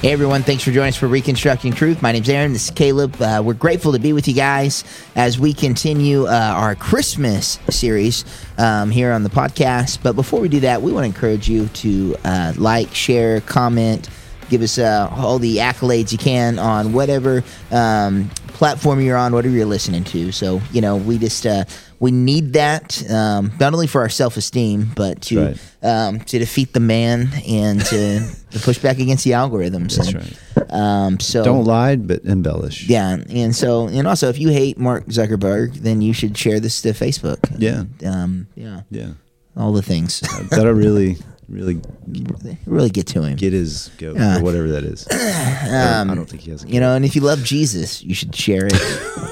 Hey everyone, thanks for joining us for Reconstructing Truth. My name's Aaron. This is Caleb. Uh, we're grateful to be with you guys as we continue uh, our Christmas series um, here on the podcast. But before we do that, we want to encourage you to uh, like, share, comment, give us uh, all the accolades you can on whatever um, platform you're on, whatever you're listening to. So you know, we just uh, we need that um, not only for our self esteem, but to Right. Um, to defeat the man and to, to push back against the algorithms. That's And, right. Um, so Don't lie, but embellish. yeah, and so and also if you hate Mark Zuckerberg, then you should share this to Facebook. Yeah. Um, yeah, Yeah. all the things. That'll really, really really get to him. get his goat Yeah. or whatever that is. I don't think he has a goat. you know, and if you love Jesus, you should share it.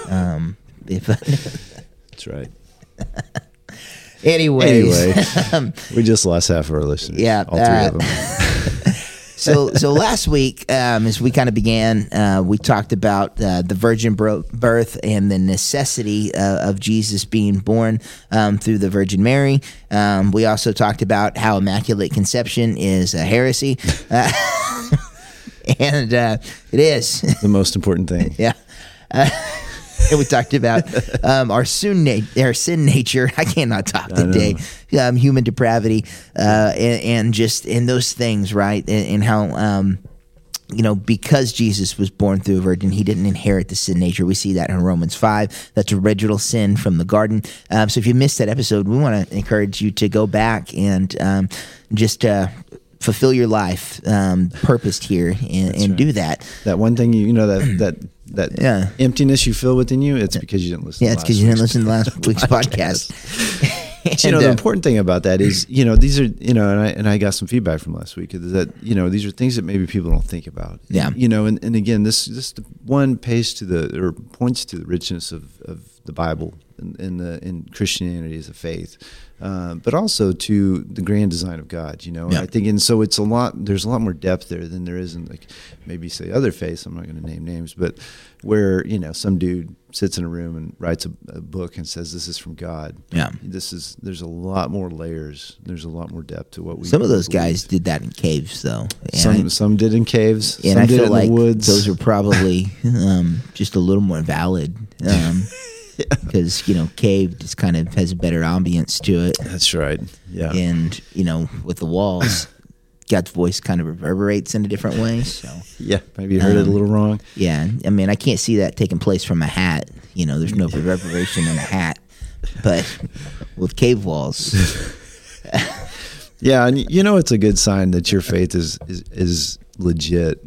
um, if That's right. anyways, Anyway, we just lost half of our listeners. Yeah, All three uh, of them. so so last week um, as we kind of began uh, we talked about uh, the virgin birth and the necessity uh, of jesus being born um, through the virgin mary um, we also talked about how immaculate conception is a heresy uh, and uh, it is The most important thing. yeah we talked about um, our sin, na- our sin nature. I cannot talk today. Um, human depravity, uh, and, and just in those things, right? And, and how um, you know because Jesus was born through a virgin, he didn't inherit the sin nature. We see that in Romans five. That's original sin from the garden. Um, so if you missed that episode, we want to encourage you to go back and um, just. Uh, Fulfill your life um, purposed here and, and do that. That one thing you, you know that that that Yeah. emptiness you feel within you. It's because you didn't listen. Yeah, to it's because you didn't listen to last week's podcast. But, you know, the uh, important thing about that is, you know, these are, you know, and I and I got some feedback from last week is that, you know, these are things that maybe people don't think about. Yeah. You know, and, and again, this this one pays to the or points to the richness of, of the Bible and, and the in Christianity as a faith, uh, but also to the grand design of God. You know, Yeah. I think, and so it's a lot. There's a lot more depth there than there is in like maybe say other faiths. I'm not going to name names, but where you know some dude sits in a room and writes a, a book and says this is from God Yeah. this is there's a lot more layers there's a lot more depth to what we Some of those believe. guys did that in caves, though. Some I, some did in caves and some I did feel in like the woods those are probably um, just a little more valid. Um, Because, you know, cave just kind of has a better ambience to it. that's right yeah And, you know, with the walls, God's voice kind of reverberates in a different way. So, yeah maybe you heard it a Um, little wrong yeah. I mean, I can't see that taking place from a hat. You know, there's no reverberation in a hat. But with cave walls, yeah and you know it's a good sign that your faith is is, is legit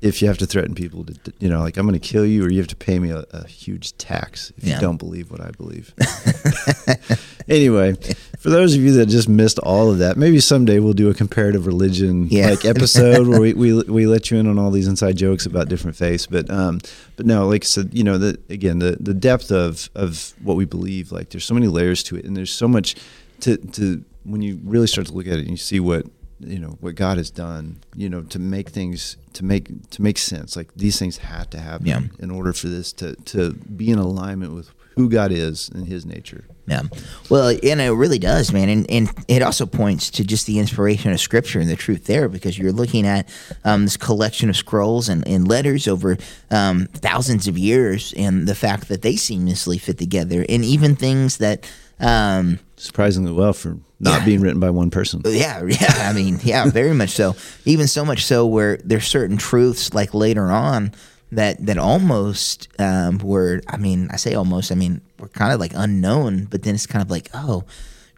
if you have to threaten people to you know like i'm going to kill you or you have to pay me a, a huge tax if Yeah. you don't believe what i believe anyway for those of you that just missed all of that maybe someday we'll do a comparative religion Yeah. like episode where we, we we let you in on all these inside jokes about different faiths but um but no like i said you know the again the the depth of of what we believe like there's so many layers to it and there's so much to to when you really start to look at it and you see what you know what God has done, you know, to make things to make to make sense. Like these things had to happen Yeah. in order for this to to be in alignment with who God is and His nature. Yeah. Well, and it really does, man. And, and it also points to just the inspiration of Scripture and the truth there because you're looking at um, this collection of scrolls and, and letters over um, thousands of years and the fact that they seamlessly fit together and even things that. Um, Surprisingly well for not Yeah. being written by one person. yeah, yeah. I mean, yeah, very much so. Even so much so where there's certain truths like later on that that almost um, were. I mean, I say almost. I mean, were kind of like unknown, but then it's kind of like, oh,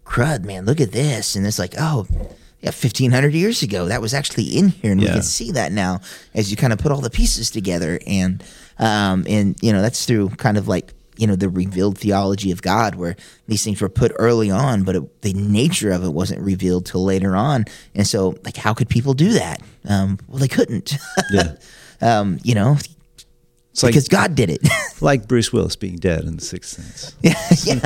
crud, man, look at this, and it's like, oh. Yeah, fifteen hundred years ago, that was actually in here, and we can see that now as you kind of put all the pieces together, and um, and you know that's through kind of like you know the revealed theology of God, where these things were put early on, but it, the nature of it wasn't revealed till later on. And so, like, how could people do that? Um, well, they couldn't. Yeah. um, you know, It's like because God did it. like Bruce Willis being dead in the Sixth Sense. yeah, yeah,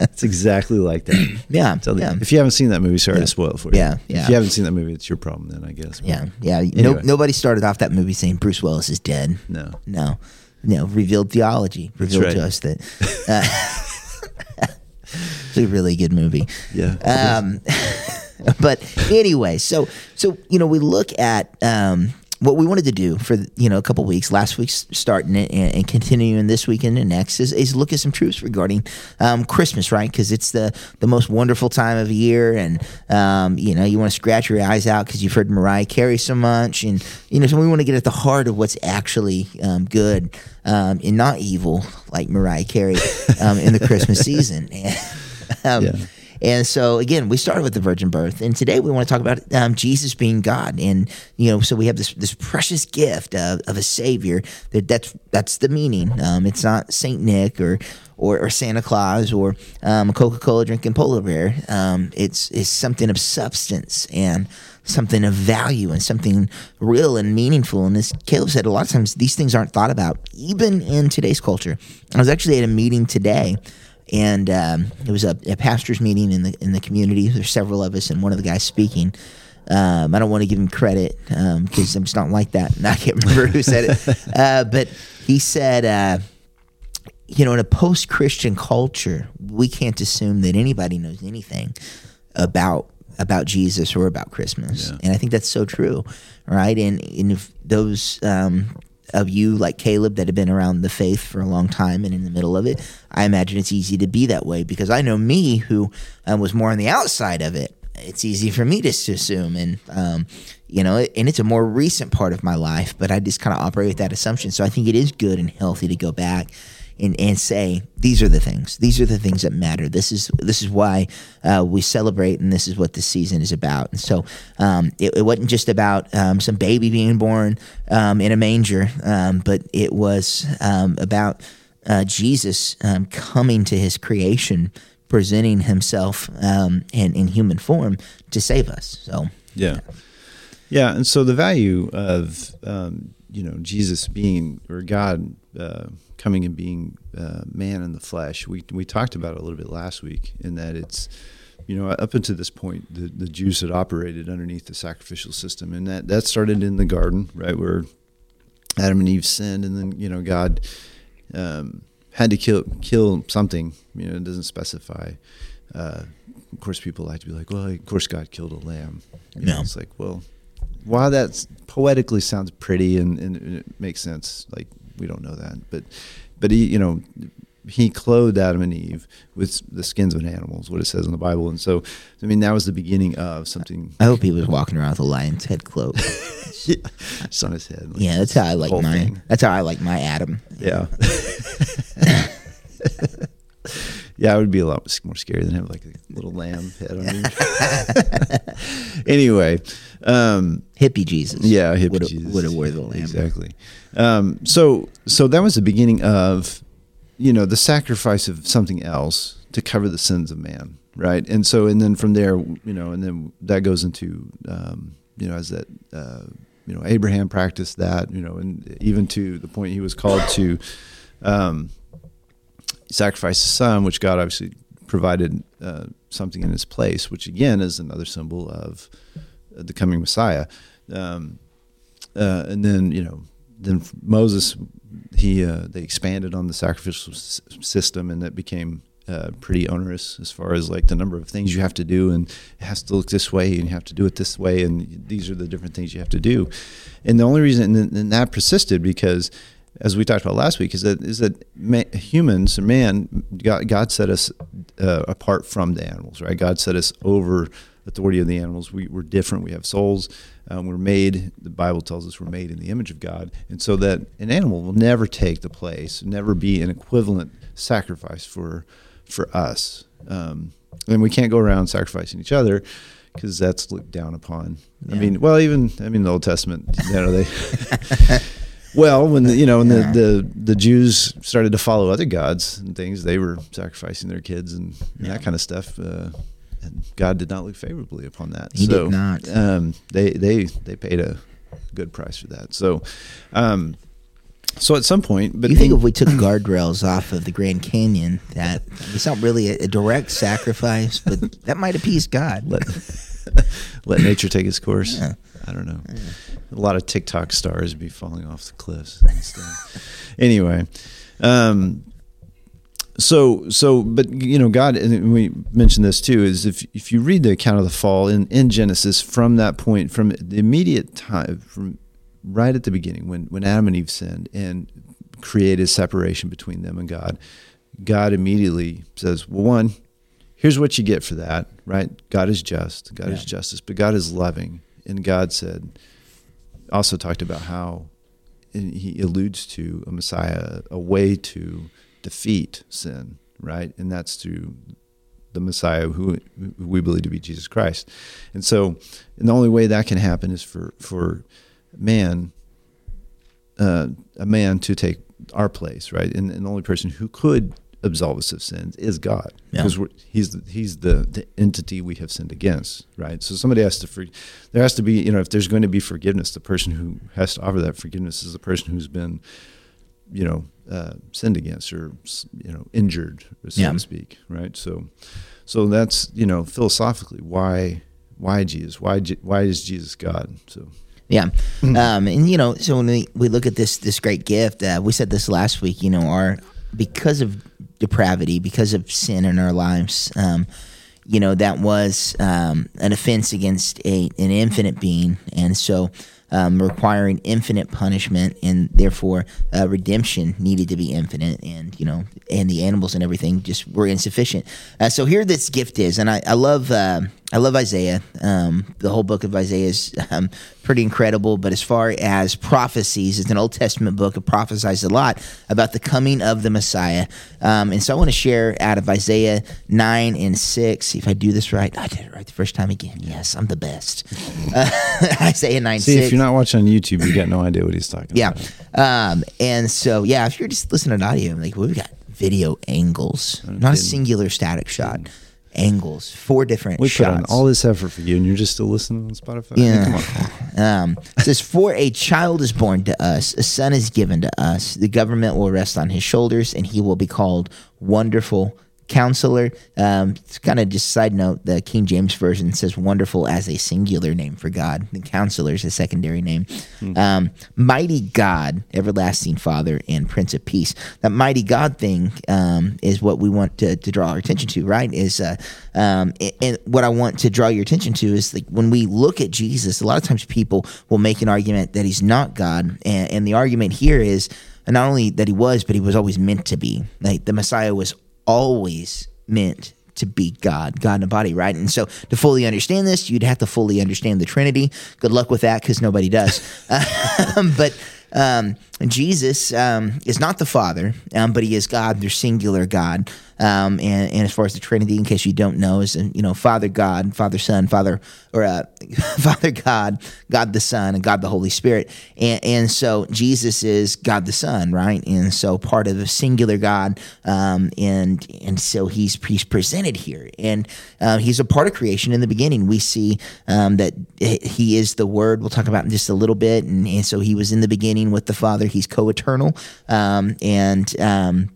It's exactly like that. yeah, yeah. If you haven't seen that movie, sorry to spoil it for you. Yeah, yeah. If you haven't seen that movie, it's your problem then, I guess. Yeah, yeah. No, nobody started off that movie saying Bruce Willis is dead. No. No, no. Revealed theology revealed right. to us that uh, it's a really good movie. Yeah. Um, but anyway, so so you know we look at um, what we wanted to do for you know a couple weeks, last week's starting it and, and, continuing this weekend and next is, is look at some truths regarding um, Christmas, right? Because it's the the most wonderful time of year, and um, you know you want to scratch your eyes out because you've heard Mariah Carey so much, and you know so we want to get at the heart of what's actually um, good um, and not evil, like Mariah Carey um, in the Christmas season. Um, yeah. And so again, we started with the virgin birth, and today we want to talk about um, Jesus being God, and you know, so we have this this precious gift of, of a Savior. That that's that's the meaning. Um, it's not Saint Nick or or, or Santa Claus or um, a Coca Cola drinking polar bear. Um, it's it's something of substance and something of value and something real and meaningful. And as Caleb said, a lot of times these things aren't thought about, even in today's culture. I was actually at a meeting today and um, it was a, a, pastors meeting in the in the community. There's several of us, and one of the guys speaking. Um, I don't want to give him credit because um, I'm just not like that, and I can't remember who said it. Uh, but he said, uh, you know, in a post-Christian culture, we can't assume that anybody knows anything about about Jesus or about Christmas, yeah. and I think that's so true, right? And and if those um, of you like Caleb that have been around the faith for a long time and in the middle of it, I imagine it's easy to be that way because I know me who um, was more on the outside of it. It's easy for me to assume, and um, you know, and it's a more recent part of my life, but I just kind of operate with that assumption. So I think it is good and healthy to go back and, and say these are the things. These are the things that matter. This is this is why uh, we celebrate and this is what this season is about. And so um, it, it, wasn't just about um, some baby being born um, in a manger um, but it was um, about uh, Jesus um, coming to his creation presenting himself in, in human form to save us. So yeah. yeah, yeah and so the value of you know Jesus being or God uh, coming and being uh, man in the flesh. We we talked about it a little bit last week in that it's you know up until this point the, the Jews had operated underneath the sacrificial system and that that started in the garden right where Adam and Eve sinned and then you know God um, had to kill kill something you know it doesn't specify. Uh, of course, people like to be like, well, of course, God killed a lamb. You know, it's like, well, while that poetically sounds pretty and, and, it makes sense, like we don't know that, but but he you know he clothed Adam and Eve with the skins of animals, what it says in the Bible, and so I mean that was the beginning of something. I hope he was walking around with a lion's head cloak. yeah, just on his head. Like yeah, that's how I like my. Thing. That's how I like my Adam. Yeah. yeah, it would be a lot more scary than have like a little lamb head on you. anyway, um, hippie Jesus. Yeah, hippie would Jesus would have wore the lamb. Exactly. Um, so so that was the beginning of you know the sacrifice of something else to cover the sins of man, right? And so and then from there, you know, and then that goes into um, you know as that. Uh, you know, Abraham practiced that, you know, and even to the point he was called to, um, sacrificed his son, which God obviously provided uh, something in his place, which again is another symbol of the coming Messiah. Um, uh, and then you know, then Moses, he uh, they expanded on the sacrificial s- system, and that became uh, pretty onerous as far as like the number of things you have to do, and it has to look this way, and you have to do it this way, and these are the different things you have to do. And the only reason and, and that persisted because as we talked about last week, is that is that humans, man, God, God set us uh, apart from the animals, right? God set us over authority of the animals. We, we're different. We have souls. Um, we're made. The Bible tells us we're made in the image of God, and so that an animal will never take the place, never be an equivalent sacrifice for for us. Um, and we can't go around sacrificing each other because that's looked down upon. Yeah. I mean, well, even I mean the Old Testament, you know, they Well, when the, you know when the, the the Jews started to follow other gods and things, they were sacrificing their kids and, and yeah. that kind of stuff. Uh, and God did not look favorably upon that. He so, did not. Um, they they they paid a good price for that. So, um, so at some point, but you think in, if we took guardrails off of the Grand Canyon, that it's not really a, a direct sacrifice, but that might appease God. Let, let nature take its course. Yeah. I don't know. Yeah. A lot of TikTok stars be falling off the cliffs and stuff. anyway, um, so so but you know god and we mentioned this too is if if you read the account of the fall in in genesis from that point from the immediate time from right at the beginning when when adam and eve sinned and created separation between them and god god immediately says well one here's what you get for that right god is just god yeah. is justice but god is loving and god said also talked about how he alludes to a messiah a way to defeat sin, right? And that's through the Messiah who, we believe to be Jesus Christ. And so, and the only way that can happen is for for man, uh, a man to take our place, right? And, and, the only person who could absolve us of sins is God, because yeah. he's the, he's the the entity we have sinned against, right? So somebody has to for, there has to be you know if there's going to be forgiveness, the person who has to offer that forgiveness is the person who's been you know uh, sinned against or you know injured so yeah. to speak right so so that's you know philosophically why why jesus why why is jesus god so yeah mm-hmm. um, and you know so when we, we look at this this great gift uh, we said this last week you know our because of depravity because of sin in our lives um, you know that was um, an offense against a an infinite being and so um, requiring infinite punishment, and therefore uh, redemption needed to be infinite, and you know, and the animals and everything just were insufficient. Uh, so here, this gift is, and I, I love. Uh, I love Isaiah. Um, the whole book of Isaiah is um, pretty incredible. But as far as prophecies, it's an Old Testament book. It prophesies a lot about the coming of the Messiah. Um, and so I want to share out of Isaiah 9 and 6. See if I do this right. I did it right the first time again. Yes, I'm the best. Uh, Isaiah 9 See, 6. if you're not watching on YouTube, you got no idea what he's talking yeah. about. Yeah. Um, and so, yeah, if you're just listening to audio, I'm like, well, we've got video angles, not a singular static shot angles, four different we shots. put on all this effort for you, and you're just still listening on Spotify. Yeah. um, it says, "For a child is born to us, a son is given to us. The government will rest on his shoulders, and he will be called Wonderful." Counselor. Um, it's kind of just side note. The King James version says "wonderful" as a singular name for God. The Counselor is a secondary name. Hmm. Um, mighty God, everlasting Father, and Prince of Peace. That mighty God thing um, is what we want to, to, draw our attention to. Right? Is uh, um, and, and what I want to draw your attention to is like when we look at Jesus. A lot of times people will make an argument that he's not God, and, and the argument here is not only that he was, but he was always meant to be. Like the Messiah was always meant to be God, God in a body, right? And so to fully understand this, you'd have to fully understand the Trinity. Good luck with that because nobody does. um, but um, Jesus um, is not the Father, um, but he is God, the singular God. Um, and, and, as far as the Trinity, in case you don't know, is you know Father God, Father Son, Father or uh, Father God, God the Son, and God the Holy Spirit. And, and, so Jesus is God the Son, right? And so part of the singular God, um, and and so he's he's presented here, and uh, he's a part of creation. In the beginning, we see um, that he is the Word. We'll talk about in just a little bit, and, and so he was in the beginning with the Father. He's co-eternal, um, and um,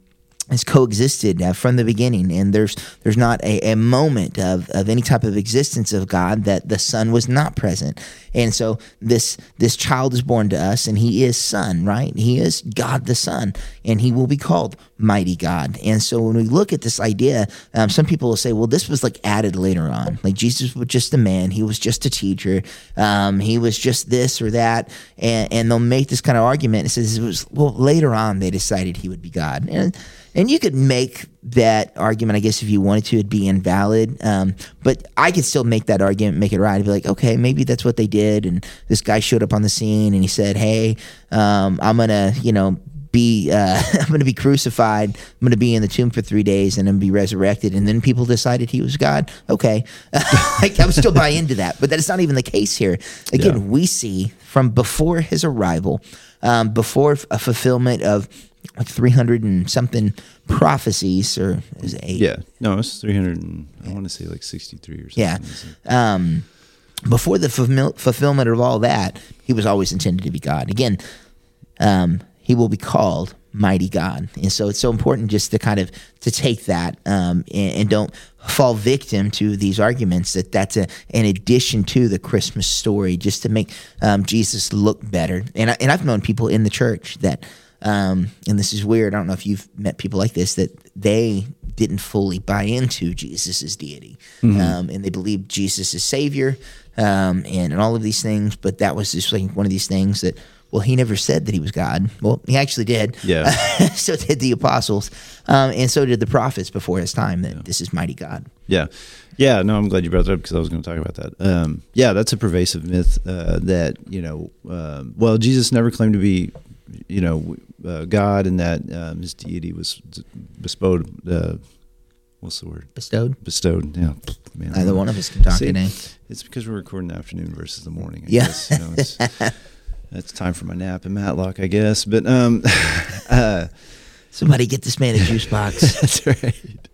has coexisted uh, from the beginning, and there's there's not a, a moment of, of any type of existence of God that the Son was not present. And so this this child is born to us, and he is Son, right? He is God the Son, and he will be called Mighty God. And so when we look at this idea, um, some people will say, well, this was like added later on. Like Jesus was just a man, he was just a teacher, um, he was just this or that, and, and they'll make this kind of argument. It says it was well later on they decided he would be God. And and you could make that argument, I guess, if you wanted to, it'd be invalid. Um, but I could still make that argument, make it right. I'd be like, okay, maybe that's what they did. And this guy showed up on the scene and he said, hey, um, I'm going to, you know, be uh, I'm going to be crucified. I'm going to be in the tomb for three days and then be resurrected. And then people decided he was God. Okay, I, I would still buy into that, but that is not even the case here. Again, yeah. we see from before his arrival, um, before a fulfillment of like 300 and something prophecies or is it eight? Yeah. No, it's 300 and I want to say like 63 or something. Yeah. Um, before the fulfillment of all that, he was always intended to be God. Again, um, he will be called mighty God. And so it's so important just to kind of to take that um, and, and, don't fall victim to these arguments that that's a, an addition to the Christmas story just to make um, Jesus look better. And, I, and I've known people in the church that um, and this is weird. I don't know if you've met people like this that they didn't fully buy into Jesus' deity, um, and they believed Jesus is Savior, um, and and all of these things. But that was just like one of these things that. Well, he never said that he was God. Well, he actually did. Yeah. so did the apostles, um, and so did the prophets before his time. That this is mighty God. Yeah, yeah. No, I'm glad you brought that up because I was going to talk about that. Um, yeah, that's a pervasive myth uh, that you know. Um, well, Jesus never claimed to be, you know, uh, God, and that um, his deity was bestowed. Uh, what's the word? Bestowed. Bestowed. Yeah. Man, Neither one of us can talk See, today. It's because we're recording the afternoon versus the morning. I Yeah. guess. You know, it's, time for my nap and Matlock, I guess. But um, uh, Somebody get this man a juice box. that's right.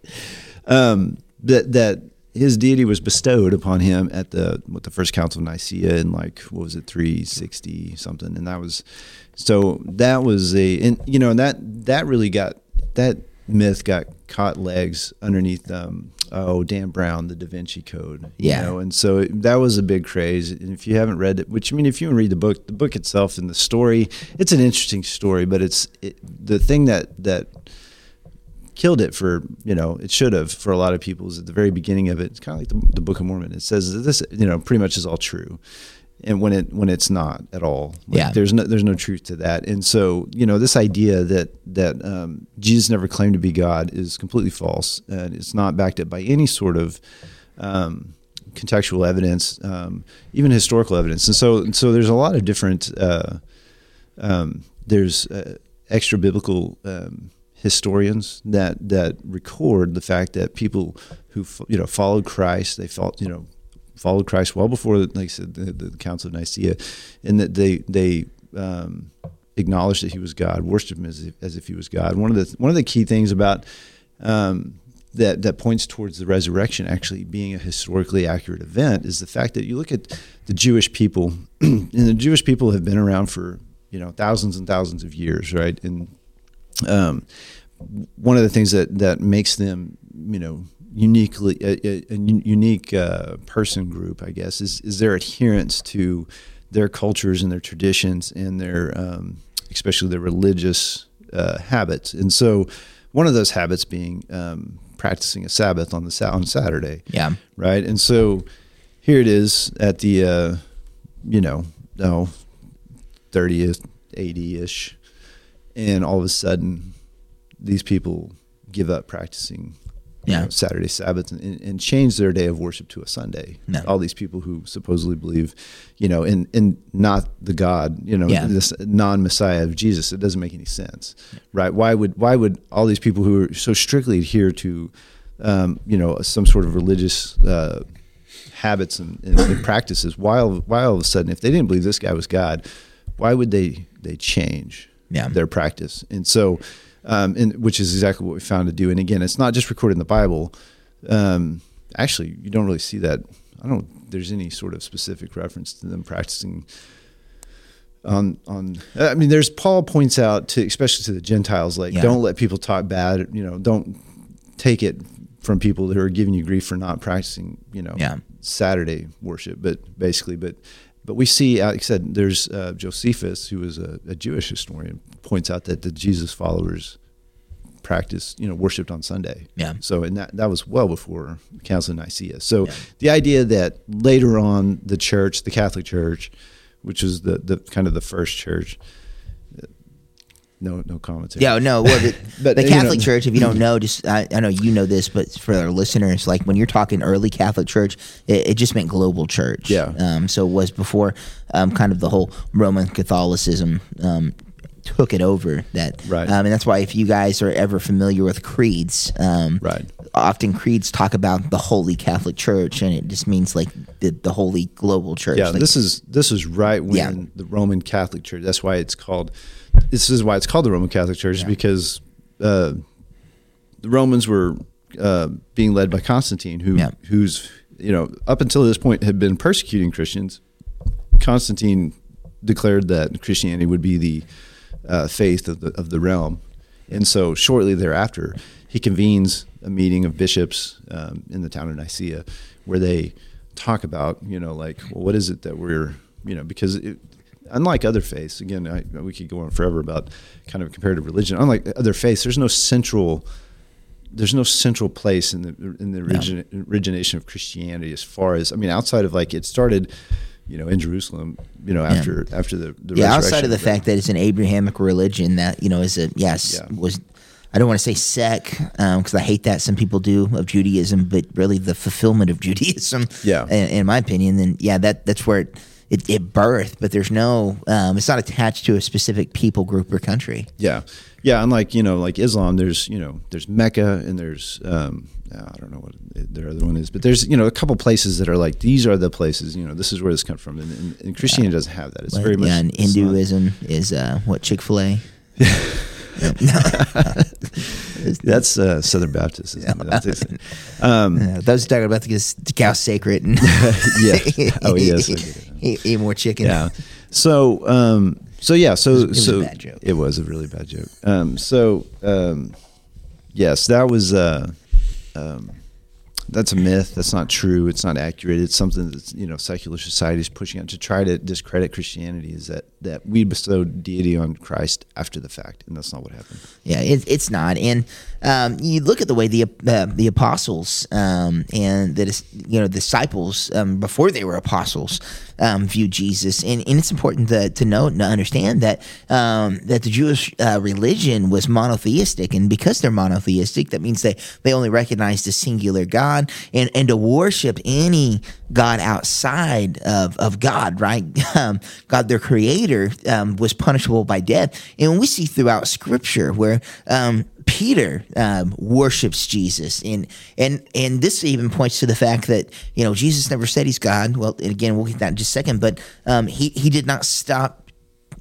Um, that that his deity was bestowed upon him at the what the first council of Nicaea in like what was it three sixty something, and that was so that was a and you know that that really got that myth got caught legs underneath um, oh Dan Brown the Da Vinci Code Yeah. you know? And so it, that was a big craze. And if you haven't read it which I mean if you read the book the book itself and the story it's an interesting story but it's it, the thing that that killed it for you know it should have for a lot of people is at the very beginning of it it's kind of like the, the book of mormon. It says that this you know pretty much is all true and when it when it's not at all. Like, Yeah. there's no there's no truth to that. And so you know this idea that that um, jesus never claimed to be god is completely false and it's not backed up by any sort of um, contextual evidence um, even historical evidence. And so and so there's a lot of different uh, um, there's uh, extra biblical um, historians that that record the fact that people who you know followed Christ, they felt you know followed Christ well before, like I said, the, the Council of Nicaea, and that they they um, acknowledged that he was God, worshipped him as if, as if he was God. One of the one of the key things about um, that that points towards the resurrection actually being a historically accurate event is the fact that you look at the Jewish people, and the Jewish people have been around for you know thousands and thousands of years, right? And um, one of the things that that makes them, you know, uniquely a, a, a unique uh, person group, I guess, is is their adherence to their cultures and their traditions and their, um, especially their religious uh, habits. And so, one of those habits being um, practicing a Sabbath on the on Saturday Yeah. right? And so here it is at the, uh, you know, no, 30th, 80 ish. And all of a sudden, these people give up practicing Yeah. know, Saturday Sabbath and, and change their day of worship to a Sunday. No. All these people who supposedly believe, you know, in, in not the God, you know, Yeah. this non-Messiah of Jesus. It doesn't make any sense, right? Why would why would all these people who are so strictly adhere to, um, you know, some sort of religious uh, habits and, and, and practices, why all, why all of a sudden, if they didn't believe this guy was God, why would they they change Yeah. their practice? And so, um, and which is exactly what we found to do. And again, it's not just recorded in the Bible. Um, actually, you don't really see that. I don't. There's any sort of specific reference to them practicing on on I mean there's Paul points out to especially to the Gentiles like Yeah. don't let people talk bad you know don't take it from people who are giving you grief for not practicing you know Yeah. Saturday worship but basically but but we see like I said there's uh, Josephus who is a, a Jewish historian points out that the Jesus followers practiced, you know worshipped on Sunday Yeah. so and that that was well before the Council of Nicaea so Yeah. the idea that later on the church the Catholic Church which is the, the kind of the first church. No, no commentary. Yeah, no. Well, the, But, the you know- Catholic Church, if you don't know, just I, I know you know this, but for our listeners, like when you're talking early Catholic Church, it, it just meant global church. Yeah. Um, so it was before um, kind of the whole Roman Catholicism um, took it over. That Right. Um, and that's why if you guys are ever familiar with creeds, um, Right. often creeds talk about the Holy Catholic Church, and it just means like the, the Holy Global Church. Yeah, Like, this is this is right when Yeah. the Roman Catholic Church. That's why it's called. This is why it's called the Roman Catholic Church is because uh, the Romans were uh, being led by Constantine, who Yeah. who's you know up until this point had been persecuting Christians. Constantine declared that Christianity would be the uh, faith of the of the realm, and so shortly thereafter, he convenes a meeting of bishops um, in the town of Nicaea, where they talk about you know like well, what is it that we're you know because it, unlike other faiths, again, I, we could go on forever about kind of comparative religion. Unlike other faiths, there's no central there's no central place in the in the origin, no. origination of Christianity as far as I mean outside of like it started you know in Jerusalem you know after yeah. after the, the yeah outside of the fact that it's an Abrahamic religion that you know is a yes yeah. was I don't want to say sect because um, I hate that some people do of Judaism but really the fulfillment of Judaism yeah in, in my opinion then yeah that that's where it it, it birthed, but there's no, um, it's not attached to a specific people group or country. Yeah, yeah. Unlike you know, like Islam, there's you know, there's Mecca and there's um, I don't know what their other one is, but there's you know a couple places that are like these are the places. You know, this is where this comes from, and, and, and Christianity yeah. doesn't have that. It's but, very much. Yeah, and Hinduism is uh, what Chick Fil A. That's uh, Southern Baptist. Yeah. Um, yeah, those talking about the, the cow sacred and yeah. Oh yes, eat, eat, more chicken. Yeah. So um, so yeah. So it was, it so was a bad joke. It was a really bad joke. Um, so um, yes, that was. Uh, um, that's a myth. That's not true. It's not accurate. It's something that you know secular society is pushing out to try to discredit Christianity. Is that that we bestowed deity on Christ after the fact, and that's not what happened. Yeah, it, it's not. And um, you look at the way the uh, the apostles um, and the you know disciples um, before they were apostles um, viewed Jesus, and, and it's important to, to note and to understand that um, that the Jewish uh, religion was monotheistic, and because they're monotheistic, that means they they only recognize the singular God, and and to worship any God outside of of God, right? Um, God, their creator, was punishable by death, and we see throughout Scripture where Peter um, worships Jesus, and and and this even points to the fact that you know Jesus never said he's God. Well, again, we'll get that in just a second, but um, he he did not stop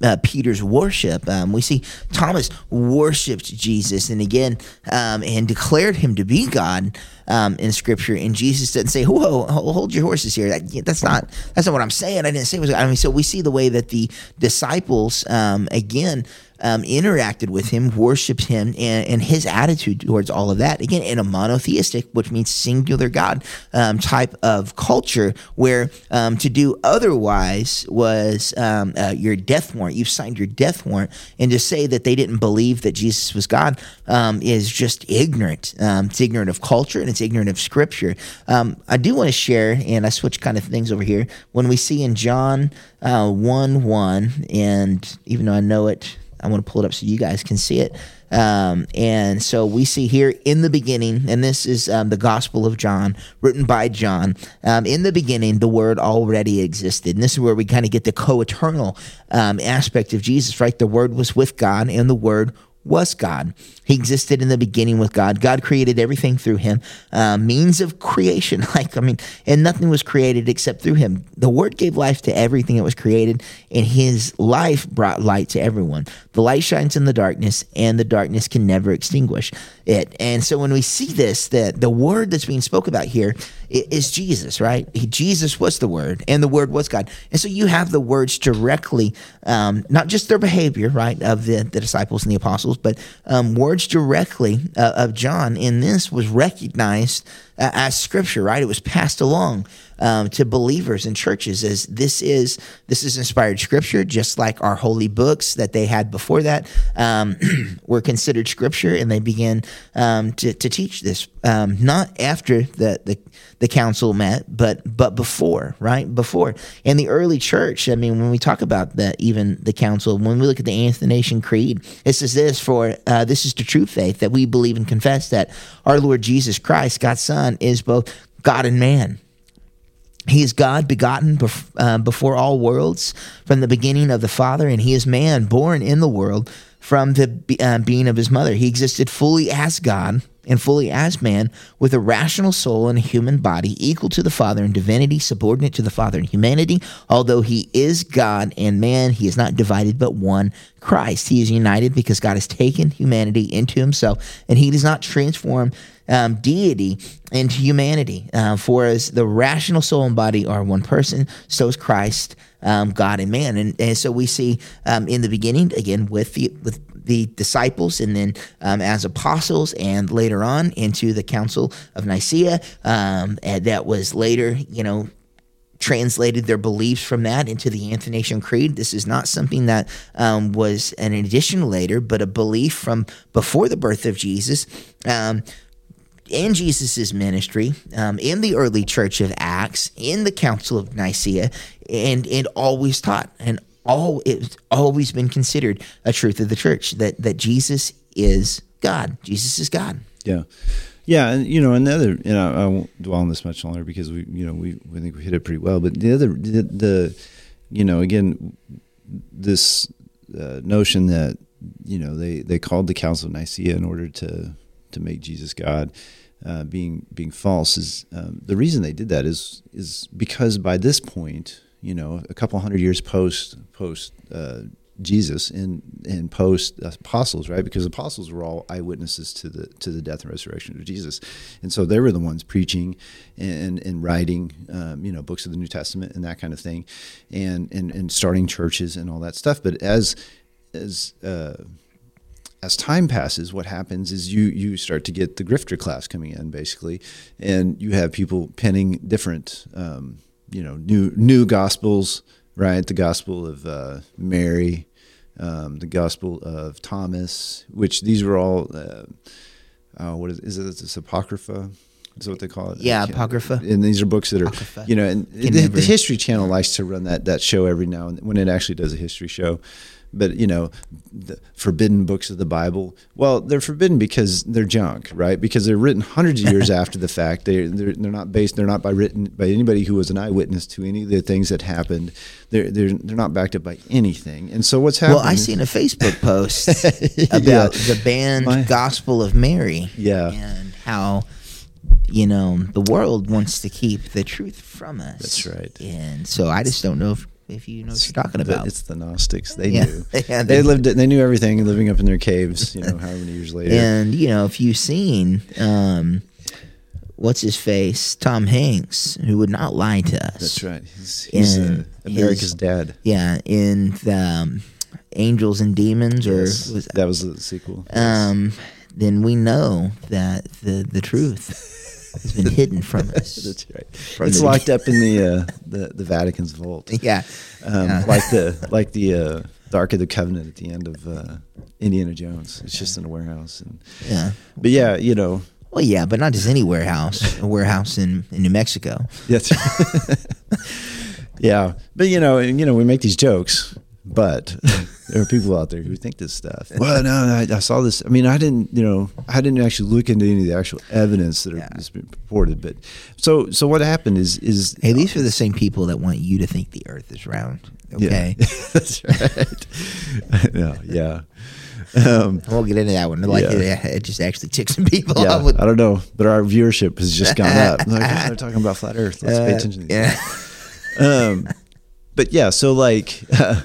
uh, Peter's worship. Um, we see Thomas worshipped Jesus, and again, um, and declared him to be God um, in Scripture. And Jesus didn't say, "Whoa, hold your horses here." That, that's not that's not what I'm saying. I didn't say it was. I mean, so we see the way that the disciples um, again um, interacted with him, worshipped him, and, and, his attitude towards all of that. Again, in a monotheistic, which means singular God um, type of culture, where um, to do otherwise was um, uh, your death warrant. You've signed your death warrant, and to say that they didn't believe that Jesus was God um, is just ignorant. Um, it's ignorant of culture and it's ignorant of Scripture. I do want to share, and I switch kind of things over here. When we see in John uh, one one, and even though I know it I want to pull it up so you guys can see it. Um, and so we see here in the beginning, and this is um, the Gospel of John, written by John. Um, in the beginning, the Word already existed. And this is where we kind of get the co eternal um, aspect of Jesus, right? The Word was with God, and the Word was God. He existed in the beginning with God. God created everything through him. Uh, means of creation, like, I mean, and nothing was created except through him. The Word gave life to everything that was created, and his life brought light to everyone. The light shines in the darkness, and the darkness can never extinguish it. And so when we see this, that the Word that's being spoke about here is Jesus, right? He, Jesus was the Word, and the Word was God. And so you have the words directly, um, not just their behavior, right, of the, the disciples and the apostles, but um, words directly uh, of John in this was recognized uh, as Scripture, right? It was passed along um, to believers and churches as this is this is inspired scripture, just like our holy books that they had before that um, were considered scripture, and they began um, to, to teach this um, not after the, the the council met, but but before, right before. In the early church, I mean, when we talk about that, even the council, when we look at the Athanasian Creed, it says this: for uh, this is the true faith that we believe and confess that our Lord Jesus Christ, God's Son, is both God and man he is God begotten uh, before all worlds from the beginning of the Father, and he is man born in the world from the uh, being of his mother. He existed fully as God and fully as man with a rational soul and a human body equal to the Father in divinity, subordinate to the Father in humanity. Although he is God and man, he is not divided but one Christ. He is united because God has taken humanity into himself and he does not transform um, deity into humanity. Uh, for as the rational soul and body are one person, so is Christ, um, God and man. And, and so we see um, in the beginning, again, with the, with the disciples and then um, as apostles, and later on into the Council of Nicaea, um, that was later, you know, translated their beliefs from that into the Athanasian Creed. This is not something that um, was an addition later, but a belief from before the birth of Jesus. Um, in Jesus' ministry, um, in the early church of Acts, in the Council of Nicaea, and and always taught and all it's always been considered a truth of the church that that Jesus is God. Jesus is God. Yeah. Yeah, and you know another, you know, I won't dwell on this much longer because we, you know, we, we think we hit it pretty well. But the other, the, the you know, again, this uh, notion that you know they they called the Council of Nicaea in order to to make Jesus God, uh, being being false is um, the reason they did that is is because by this point, you know, a couple hundred years post post uh, Jesus and and post apostles, right? Because apostles were all eyewitnesses to the to the death and resurrection of Jesus, and so they were the ones preaching and and writing, um, you know, books of the New Testament and that kind of thing, and and and starting churches and all that stuff. But as as uh, as time passes, what happens is you you start to get the grifter class coming in, basically, and you have people penning different, um, you know, new new gospels, right? The gospel of uh, Mary, um, the Gospel of Thomas, which these were all, uh, uh, what is, is it? It's Apocrypha. Is what they call it. Yeah, Apocrypha. And these are books that are, Apocrypha. you know, and the, the, History Channel likes to run that that show every now and then, when it actually does a history show but you know, the forbidden books of the Bible. Well, they're forbidden because they're junk, right? Because they're written hundreds of years after the fact. They they're, they're not based. They're not by written by anybody who was an eyewitness to any of the things that happened. They're they're they're not backed up by anything. And so what's happening? Well, I seen a Facebook post about yeah. the band My, Gospel of Mary. Yeah, and how you know the world wants to keep the truth from us. That's right. And so I just don't know if if you know what you're talking about. It's the Gnostics. They yeah. knew. yeah, they, they, lived. They knew everything, living up in their caves. You know, however many years later. And you know, if you've seen, um, what's his face, Tom Hanks, who would not lie to us. That's right. He's, he's uh, America's his, dad. Yeah, in the, um, Angels and Demons, or yes, was, that was the sequel. Um, then we know that the the truth has been hidden from us. That's right. From it's locked up in the, uh, the the Vatican's vault. Yeah, um, yeah. like the like the uh, the Ark of the Covenant at the end of uh, Indiana Jones. It's just in a warehouse. And, yeah, but yeah, you know. Well, yeah, but not just any warehouse. a warehouse in, in New Mexico. Yes. yeah, but you know, and, you know, we make these jokes, but there are people out there who think this stuff. Well, no, I, I, saw this. I mean, I didn't, you know, I didn't actually look into any of the actual evidence that yeah. has been purported. But so, so what happened is, is hey, these are the same people that want you to think the Earth is round. Okay, yeah. that's right. no, yeah. Um, we'll get into that one. Like yeah. it, just actually ticks some people yeah, off. With, I don't know, but our viewership has just gone up. Like, they're talking about flat Earth. Let's uh, pay attention. yeah. Um, but yeah, so like. Uh,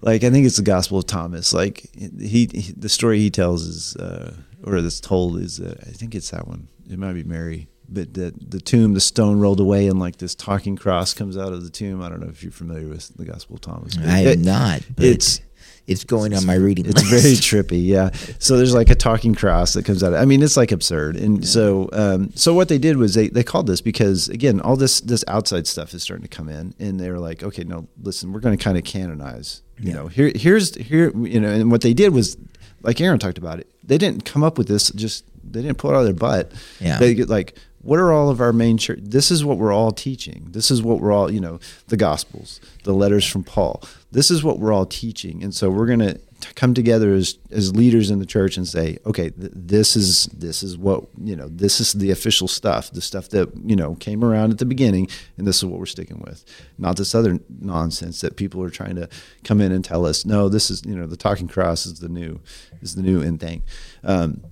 like I think it's the Gospel of Thomas. Like he, he the story he tells is, uh, or that's told is, uh, I think it's that one. It might be Mary, but the the tomb, the stone rolled away, and like this talking cross comes out of the tomb. I don't know if you're familiar with the Gospel of Thomas. I am not. it's it's going on my reading it's list. very trippy yeah so there's like a talking cross that comes out i mean it's like absurd and yeah. so um, so what they did was they, they called this because again all this this outside stuff is starting to come in and they were like okay no listen we're going to kind of canonize you yeah. know here here's here you know and what they did was like aaron talked about it they didn't come up with this just they didn't pull it out of their butt yeah they get like what are all of our main church this is what we're all teaching. This is what we're all you know the gospels the letters from paul. This is what we're all teaching. And so we're going to come together as as leaders in the church and say okay th- this is this is what you know this is the official stuff the stuff that you know came around at the beginning and this is what we're sticking with. Not this other nonsense that people are trying to come in and tell us no this is you know the talking cross is the new is the new in thing. Um,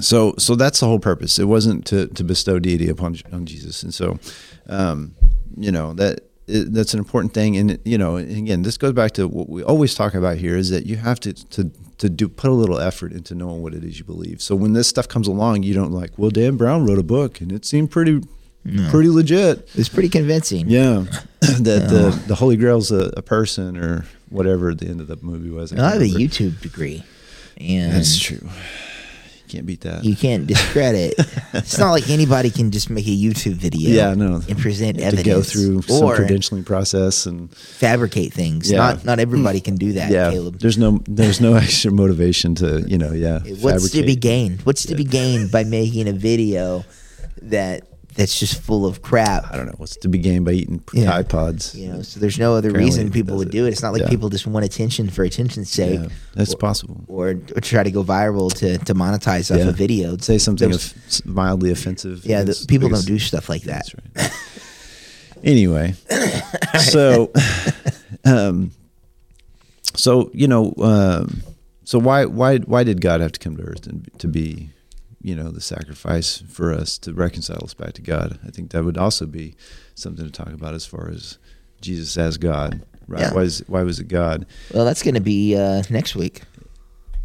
so so that's the whole purpose. It wasn't to to bestow deity upon on jesus. And so um, you know that it, that's an important thing. And you know again this goes back to what we always talk about here is that you have to to to do put a little effort into knowing what it is you believe. So when this stuff comes along you don't like well dan brown wrote a book and it seemed pretty no. pretty legit. It's pretty convincing. Yeah. That the the holy grail's a, a person or whatever the end of the movie was. I, I have a youtube degree. And that's true Can't beat that. You can't discredit. it's not like anybody can just make a YouTube video. Yeah, no. And present have to go through some credentialing process and fabricate things. Yeah. Not not everybody can do that, yeah. Caleb. There's no there's no extra motivation to you know yeah. What's to be gained? What's to be gained by making a video that that's just full of crap? I don't know what's to be gained by eating Yeah. Tide Pods. You know, so there's no other Apparently reason people would it. do it. It's not like Yeah. people just want attention for attention's sake. Yeah, that's or, possible. Or, or try to go viral to, to monetize off a video. Say something Those- of mildly offensive. yeah, the, people don't do stuff like that. That's right. anyway, so, um, so you know, um, so why why why did God have to come to earth and to be, you know, the sacrifice for us to reconcile us back to God? I think that would also be something to talk about as far as Jesus as God. Right? Yeah. Why is why was it God? Well, that's going to be uh, next week.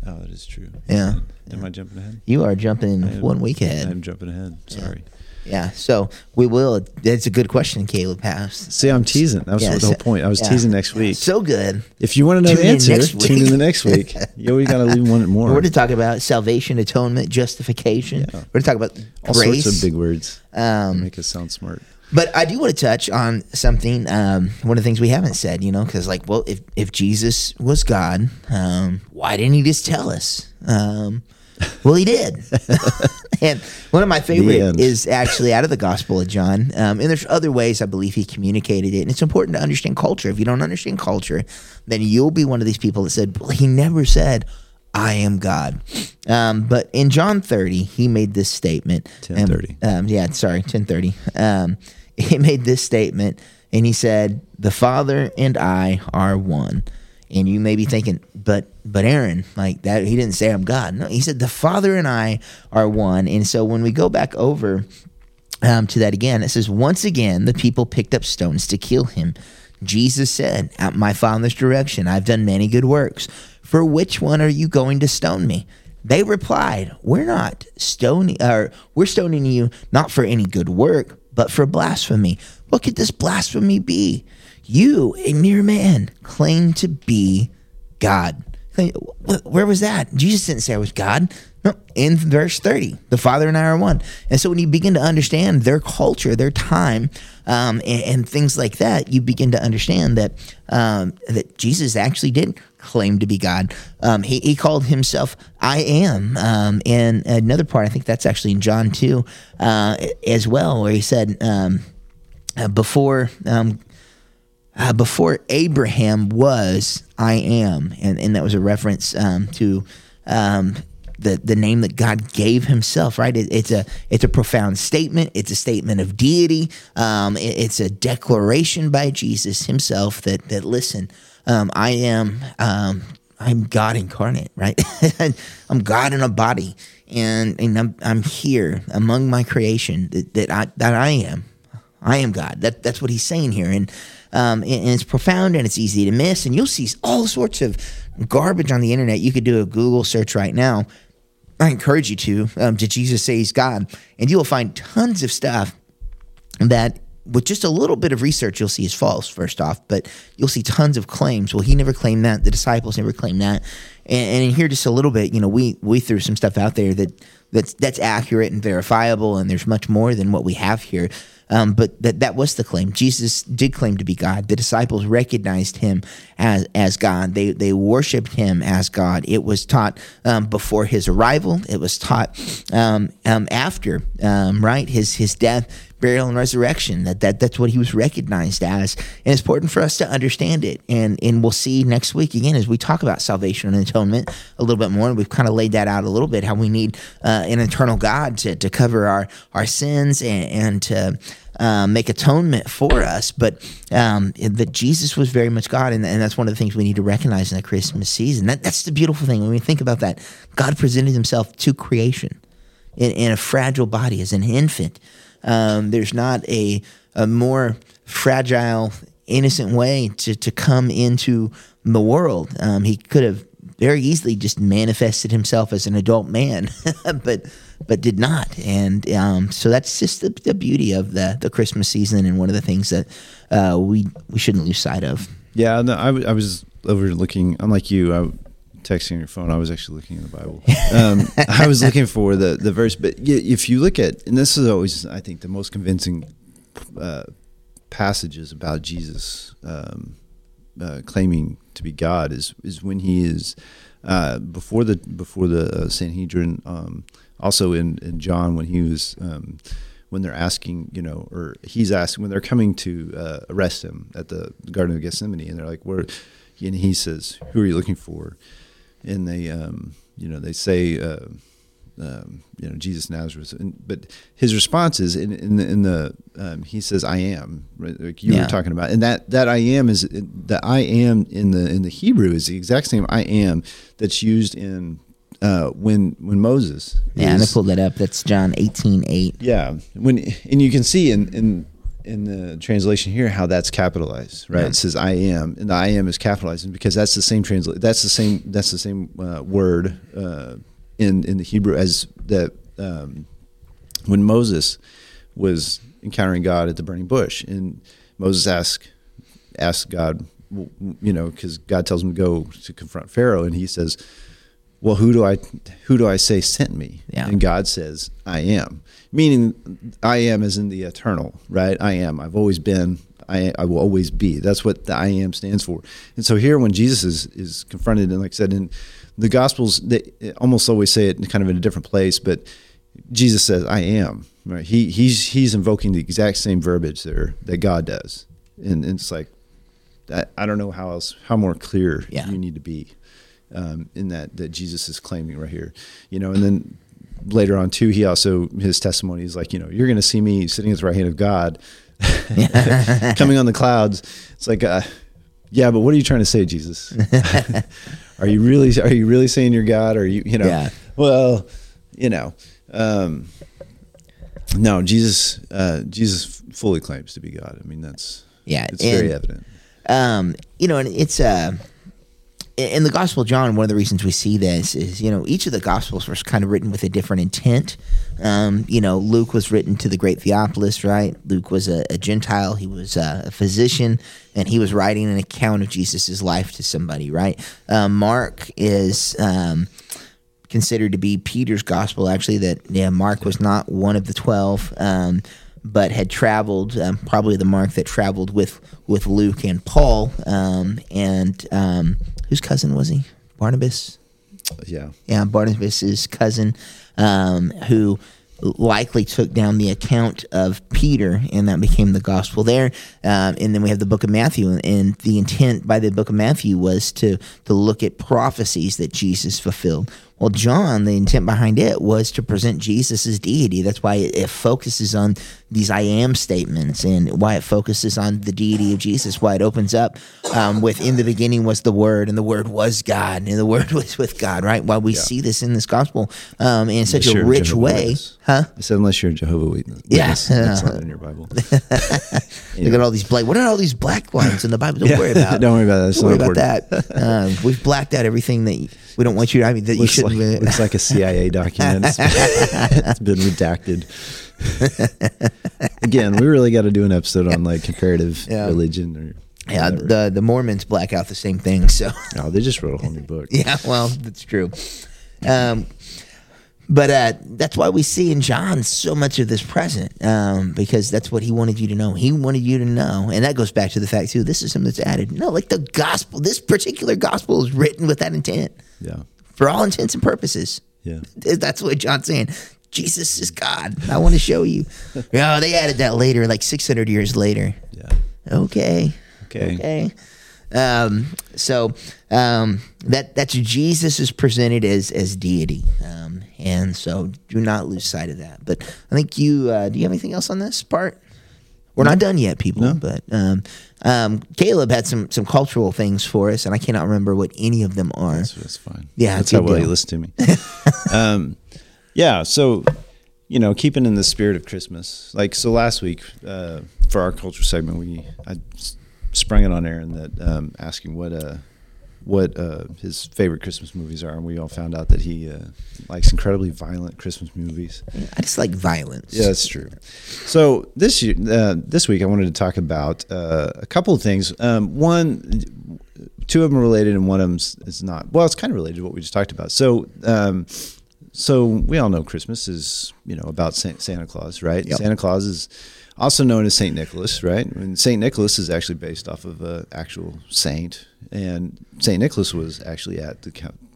Oh, that is true. Yeah. Am I jumping ahead? You are jumping am- one week ahead. I'm jumping ahead. Sorry. Yeah, so we will. That's a good question, Caleb asked. See, I'm teasing. That was Yeah, the whole so- point. I was yeah. teasing next week. So good. If you want to know Tune the in answer, next tune in the next week. You always got to leave one more. We're going to talk about salvation, atonement, justification. Yeah. We're going to talk about All grace. sorts of big words. Um, make us sound smart. But I do want to touch on something. Um, one of the things we haven't said, you know, because like, well, if if Jesus was God, um, why didn't he just tell us? Um, well, he did. and one of my favorite is actually out of the Gospel of John. Um, and there's other ways I believe he communicated it. And it's important to understand culture. If you don't understand culture, then you'll be one of these people that said, well, he never said. I am God. Um, but in John 30, he made this statement. 10:30. Um, um, yeah, sorry, 1030. Um, he made this statement and he said, the father and I are one. And you may be thinking, but, but Aaron, like that, he didn't say I'm God. No, he said the father and I are one. And so when we go back over um, to that again, it says, once again, the people picked up stones to kill him. Jesus said, At my Father's direction, I've done many good works. For which one are you going to stone me? They replied, We're not stoning, or we're stoning you not for any good work, but for blasphemy. What could this blasphemy be? You, a mere man, claim to be God. Where was that? Jesus didn't say I was God. No, in verse 30, the Father and I are one. And so when you begin to understand their culture, their time, um, and, and things like that, you begin to understand that um, that Jesus actually did claim to be God. Um, he, he called himself I am. Um, and another part, I think that's actually in John 2 uh, as well, where he said, um, uh, before um, uh, before Abraham was, I am, and and that was a reference um, to um, the the name that God gave Himself. Right? It, it's a it's a profound statement. It's a statement of deity. Um, it- it's a declaration by Jesus Himself that that listen, um, I am. Um, I'm God incarnate, right? I'm God in a body, and and I'm I'm here among my creation that, that I that I am. I am God. That that's what he's saying here, and um, and, it's profound and it's easy to miss. And you'll see all sorts of garbage on the internet. You could do a Google search right now. I encourage you to. Um, did Jesus say he's God? And you will find tons of stuff that with just a little bit of research you'll see is false first off but you'll see tons of claims well he never claimed that the disciples never claimed that and, and in here just a little bit you know we we threw some stuff out there that that's that's accurate and verifiable and there's much more than what we have here um, but that that was the claim. Jesus did claim to be God. The disciples recognized him as as God. They they worshipped him as God. It was taught um, before his arrival. It was taught um, um, after um, right his his death, burial, and resurrection. That that that's what he was recognized as. And it's important for us to understand it. And and we'll see next week again as we talk about salvation and atonement a little bit more. And we've kind of laid that out a little bit how we need uh, an eternal God to to cover our our sins and, and to um, make atonement for us, but um, that Jesus was very much God, and, and that's one of the things we need to recognize in the Christmas season. That, that's the beautiful thing when we think about that. God presented Himself to creation in, in a fragile body as an infant. Um, there's not a a more fragile, innocent way to to come into the world. Um, he could have very easily just manifested himself as an adult man, but but did not. And um, so that's just the, the beauty of the the Christmas season, and one of the things that uh, we we shouldn't lose sight of. Yeah, no, I, w- I was overlooking. Unlike you, texting your phone. I was actually looking in the Bible. Um, I was looking for the the verse, but if you look at, and this is always, I think, the most convincing uh, passages about Jesus um, uh, claiming to be God is is when he is uh, before the before the Sanhedrin. Um, also in, in John when he was um, when they're asking, you know, or he's asking when they're coming to uh, arrest him at the Garden of Gethsemane, and they're like, "Where?" And he says, "Who are you looking for?" And they, um, you know, they say, uh, um, "You know, Jesus Nazareth." And, but his response is in, in the, in the um, he says, "I am," right? like you yeah. were talking about, and that that I am is the I am in the in the Hebrew is the exact same I am that's used in uh, when when Moses. Yeah, is, let me pull that up. That's John eighteen eight. Yeah, when and you can see in in in the translation here how that's capitalized, right? Yeah. It says "I am," and the "I am" is capitalized because that's the same translate. That's the same. That's the same uh, word uh, in in the Hebrew as that um, when Moses was encountering God at the burning bush, and Moses asked asked God, you know, because God tells him to go to confront Pharaoh, and he says well, who do I who do I say sent me? Yeah. And God says, I am. Meaning I am is in the eternal, right? I am. I've always been. I, I will always be. That's what the I am stands for. And so here when Jesus is is confronted and like I said in the gospels they almost always say it kind of in a different place, but Jesus says, I am. Right. He he's he's invoking the exact same verbiage there that God does. And, and it's like I, I don't know how else how more clear yeah. you need to be um, in that that Jesus is claiming right here. You know, and then later on too, he also his testimony is like, you know, you're going to see me sitting at the right hand of God, coming on the clouds. It's like, uh, yeah, but what are you trying to say, Jesus? are you really are you really saying you're God? Or are you you know? Yeah. Well, you know. Um, no, Jesus. Uh, Jesus fully claims to be God. I mean, that's yeah, it's and, very evident. Um, you know, and it's uh in the Gospel of John, one of the reasons we see this is, you know, each of the Gospels was kind of written with a different intent. Um, you know, Luke was written to the great Theophilus, right? Luke was a, a Gentile, he was a, a, physician, and he was writing an account of Jesus' life to somebody, right? Um, Mark is. Um, considered to be Peter's gospel, actually, that yeah, Mark was not one of the 12 um, but had traveled, um, probably the Mark that traveled with with Luke and Paul, um, and um, whose cousin was he? Barnabas. Yeah. Yeah, Barnabas's cousin, um, who likely took down the account of Peter, and that became the gospel there. Um, and then we have the book of Matthew, and the intent by the book of Matthew was to to look at prophecies that Jesus fulfilled. Well, John, the intent behind it was to present Jesus as deity. That's why it, it, focuses on these I am statements and why it focuses on the deity of Jesus, why it opens up um, with in the beginning was the Word, and the Word was God, and the Word was with God, right? Why we yeah. see this in this gospel um, in such a rich Jehovah way. Witness. Huh? I said, unless you're a Jehovah Witness. Yeah. That's not in your Bible. Look at all these black. What are all these black lines in the Bible? Don't yeah. worry about. Don't worry about that. Don't worry about that. Um, we've blacked out everything that we don't want you. To, I mean, that looks you shouldn't. Like, looks like a CIA document. it's been redacted. Again, we really got to do an episode on like comparative yeah. religion or. Yeah, whatever. the the Mormons black out the same thing. So. Oh, they just wrote a whole new book. yeah, well, that's true. Um, but uh, that's why we see in John so much of this present, um, because that's what he wanted you to know. He wanted you to know, and that goes back to the fact too. This is something that's added. No, like the gospel. This particular gospel is written with that intent. Yeah. For all intents and purposes. Yeah. That's what John's saying. Jesus is God. I want to show you. oh, they added that later, like 600 years later. Yeah. Okay. Okay. Okay. Um, so um, that that's Jesus is presented as as deity, um, and so do not lose sight of that. But I think you uh, do. You have anything else on this part? We're no. not done yet, people. No. But um, um, Caleb had some some cultural things for us, and I cannot remember what any of them are. That's, that's fine. Yeah, that's how well you listen to me. um, yeah, so you know, keeping in the spirit of Christmas. Like so, last week uh, for our culture segment, we I sprung it on Aaron that um, asking what uh, what uh, his favorite Christmas movies are, and we all found out that he uh, likes incredibly violent Christmas movies. I just like violence. Yeah, that's true. So this year, uh, this week, I wanted to talk about uh, a couple of things. Um, one, two of them are related, and one of them is not. Well, it's kind of related to what we just talked about. So, um, so we all know Christmas is you know about Santa Claus, right? Yep. Santa Claus is also known as Saint Nicholas, right? And Saint Nicholas is actually based off of an actual saint, and Saint Nicholas was actually at the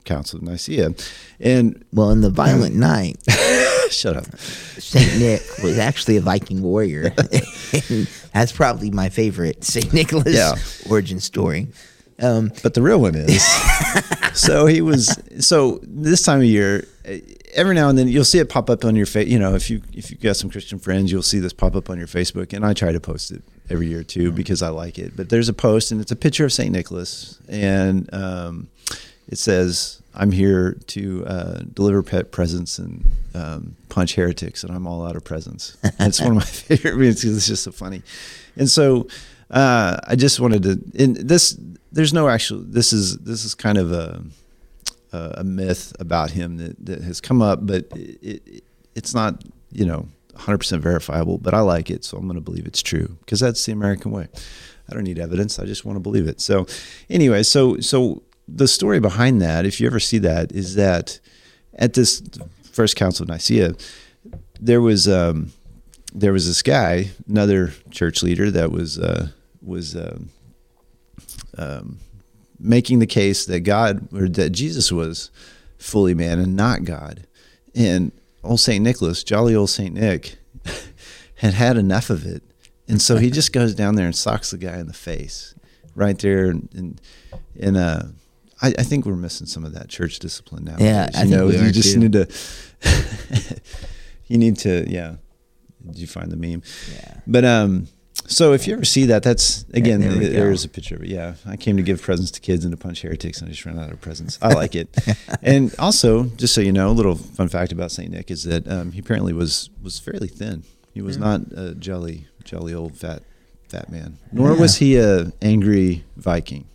Council of Nicaea, and Well, in the Violent Night, shut up. Saint Nick was actually a Viking warrior. And That's probably my favorite Saint Nicholas Yeah. origin story. Um, but the real one is. so he was. So this time of year, every now and then you'll see it pop up on your face. You know, if you if you've got some Christian friends, you'll see this pop up on your Facebook, and I try to post it every year too because I like it. But there's a post, and it's a picture of Saint Nicholas, and um, it says, "I'm here to uh, deliver pet presents and um, punch heretics, and I'm all out of presents." That's one of my favorite memes because it's just so funny. And so uh, I just wanted to. In this, there's no actual. This is this is kind of a a, a myth about him that, that has come up, but it, it, it's not you know 100% verifiable. But I like it, so I'm going to believe it's true because that's the American way. I don't need evidence. I just want to believe it. So, anyway, so so the story behind that, if you ever see that, is that at this first council of Nicaea, there was um, there was this guy, another church leader that was uh, was um, um, making the case that God or that Jesus was fully man and not God, and old Saint Nicholas, jolly old Saint Nick, had had enough of it, and so he just goes down there and socks the guy in the face, right there, and and, and uh, I, I think we're missing some of that church discipline now. Yeah, I you know, you just too. need to, you need to, yeah. Did you find the meme? Yeah. But um, so if you ever see that, that's again there we there go. a picture of it. Yeah, I came to give presents to kids and to punch heretics, and I just ran out of presents. I like it. and also, just so you know, a little fun fact about Saint Nick is that um, he apparently was was fairly thin. He was not a jelly, jelly old fat fat man. Nor Yeah. was he a angry Viking.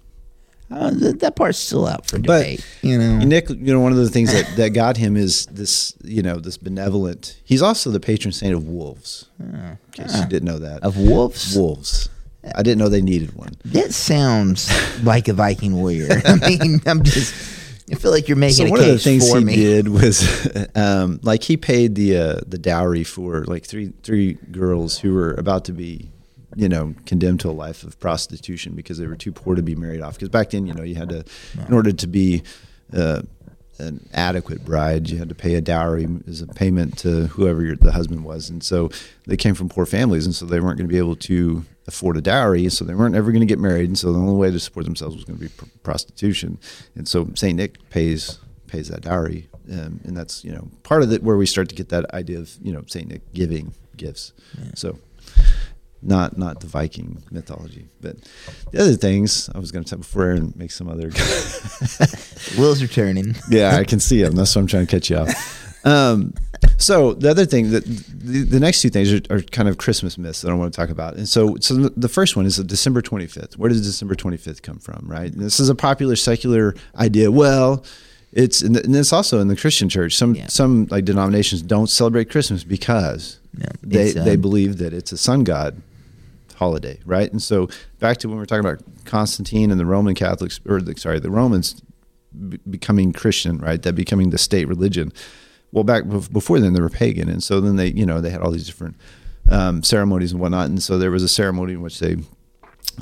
Uh, that part's still out for But debate. you know, Nick, you know, one of the things that, that got him is this, you know, this benevolent. He's also the patron saint of wolves. In case you didn't know that. of wolves. wolves. I didn't know they needed one. That sounds like a Viking warrior. I mean, I'm just. I feel like you're making So a one of the things for he me. did was, um, like, he paid the uh, the dowry for like three three girls who were about to be, you know, condemned to a life of prostitution because they were too poor to be married off. Because back then, you know, you had to, in order to be uh, an adequate bride, you had to pay a dowry as a payment to whoever your, the husband was, and so they came from poor families, and so they weren't going to be able to afford a dowry, so they weren't ever going to get married, and so the only way to support themselves was going to be pr- prostitution, and so Saint Nick pays pays that dowry, um, and that's you know part of it where we start to get that idea of you know Saint Nick giving gifts, so. Not not the Viking mythology, but the other things I was going to tell before Aaron makes some other Wheels are turning. yeah, I can see him. That's why I'm trying to catch you off. Um, so the other thing that the, the next two things are, are kind of Christmas myths that I want to talk about. And so, so the first one is the December 25th. Where does December 25th come from? Right. And this is a popular secular idea. Well, it's and it's also in the Christian church. Some Yeah. some like denominations don't celebrate Christmas because Yeah, they uh, they believe that it's a sun god holiday, right? And so back to when we are talking about Constantine and the Roman Catholics, or the, sorry, the Romans b- becoming Christian, right? That becoming the state religion. Well, back bef- before then, they were pagan, and so then they, you know, they had all these different um, ceremonies and whatnot. And so there was a ceremony in which they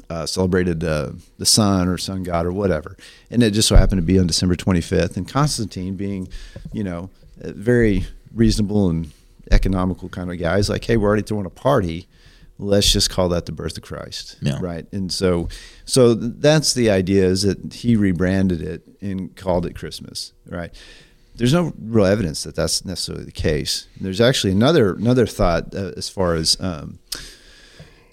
uh, celebrated uh, the sun or sun god or whatever, and it just so happened to be on December 25th. And Constantine, being, you know, very reasonable and economical kind of guy, is like, hey, we're already throwing a party. Let's just call that the birth of Christ, Yeah. right? And so, so that's the idea is that he rebranded it and called it Christmas, right? There's no real evidence that that's necessarily the case. There's actually another another thought uh, as far as um,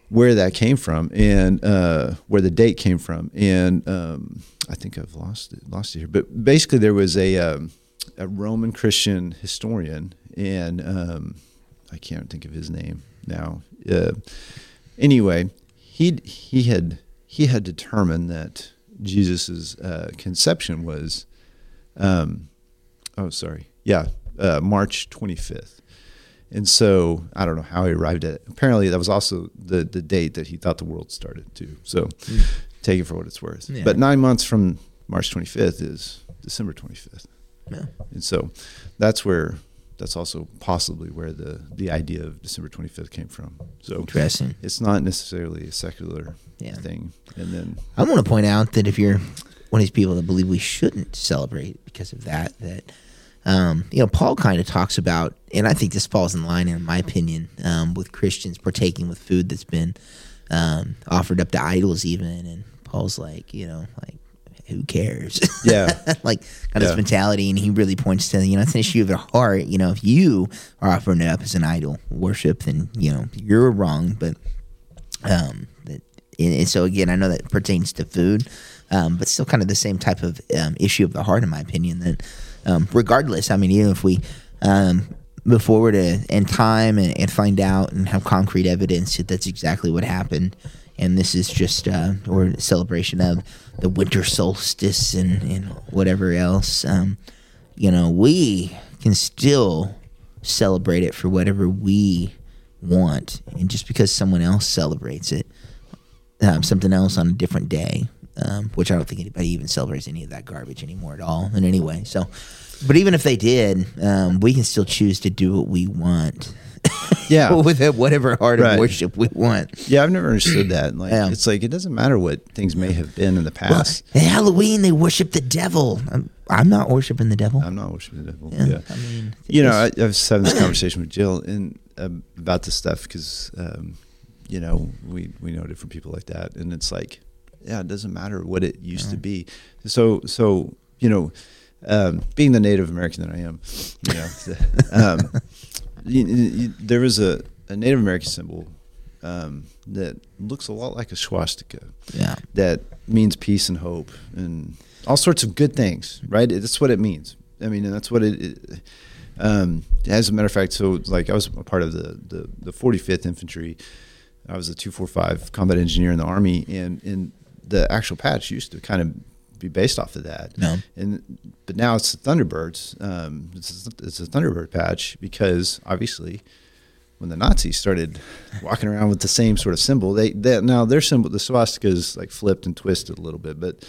where that came from and uh, where the date came from. And um, I think I've lost it, lost it here. But basically, there was a um, a Roman Christian historian, and um, I can't think of his name now. Uh, anyway, he he had he had determined that Jesus's uh, conception was, um, oh sorry, yeah, uh, March twenty fifth. And so I don't know how he arrived at it. Apparently, that was also the, the date that he thought the world started too. So take it for what it's worth. Yeah. But nine months from March 25th is December 25th, Yeah. and so that's where that's also possibly where the the idea of December 25th came from. So Interesting. it's not necessarily a secular Yeah. thing. And then I want to point out that if you're one of these people that believe we shouldn't celebrate because of that, that um, you know, Paul kind of talks about, and I think this falls in line, in my opinion, um, with Christians partaking with food that's been um, offered up to idols, even. And Paul's like, you know, like, who cares? Yeah. like kind of Yeah. this mentality, and he really points to, you know, it's an issue of the heart. You know, if you are offering it up as an idol worship, then you know you're wrong, but um, that, and, and so again, I know that pertains to food, um, but still kind of the same type of um, issue of the heart, in my opinion. That um, regardless, I mean, even if we um, move forward in time and, and find out and have concrete evidence that that's exactly what happened, and this is just uh, or celebration of the winter solstice and, and whatever else, um, you know, we can still celebrate it for whatever we want, and just because someone else celebrates it, um, something else on a different day, um, which I don't think anybody even celebrates any of that garbage anymore at all. In any way, so. But even if they did, um, we can still choose to do what we want. Yeah. with whatever heart Right. of worship we want. yeah, I've never understood that. Like Yeah. it's like it doesn't matter what things may have been in the Well, past. at Halloween, they worship the devil. I'm, I'm not worshiping the devil. I'm not worshiping the devil. yeah, yeah. I mean, you know, I, I was having this conversation with Jill and um, about this stuff because, um, you know, we we know different people like that, and it's like, yeah, it doesn't matter what it used to be. So so you know, um, being the Native American that I am, you know, um, you, you, there was a, a Native American symbol um, that looks a lot like a swastika yeah, that means peace and hope and all sorts of good things, right? That's what it means. I mean, and that's what it. it um, as a matter of fact, so like I was a part of the the, the 45th Infantry. I was a 245 combat engineer in the Army, and and the actual patch used to kind of be based off of that. Yeah. And but now it's the Thunderbirds. Um, it's, a, it's a Thunderbird patch because obviously when the Nazis started walking around with the same sort of symbol, they, they now their symbol, the swastika is like flipped and twisted a little bit. But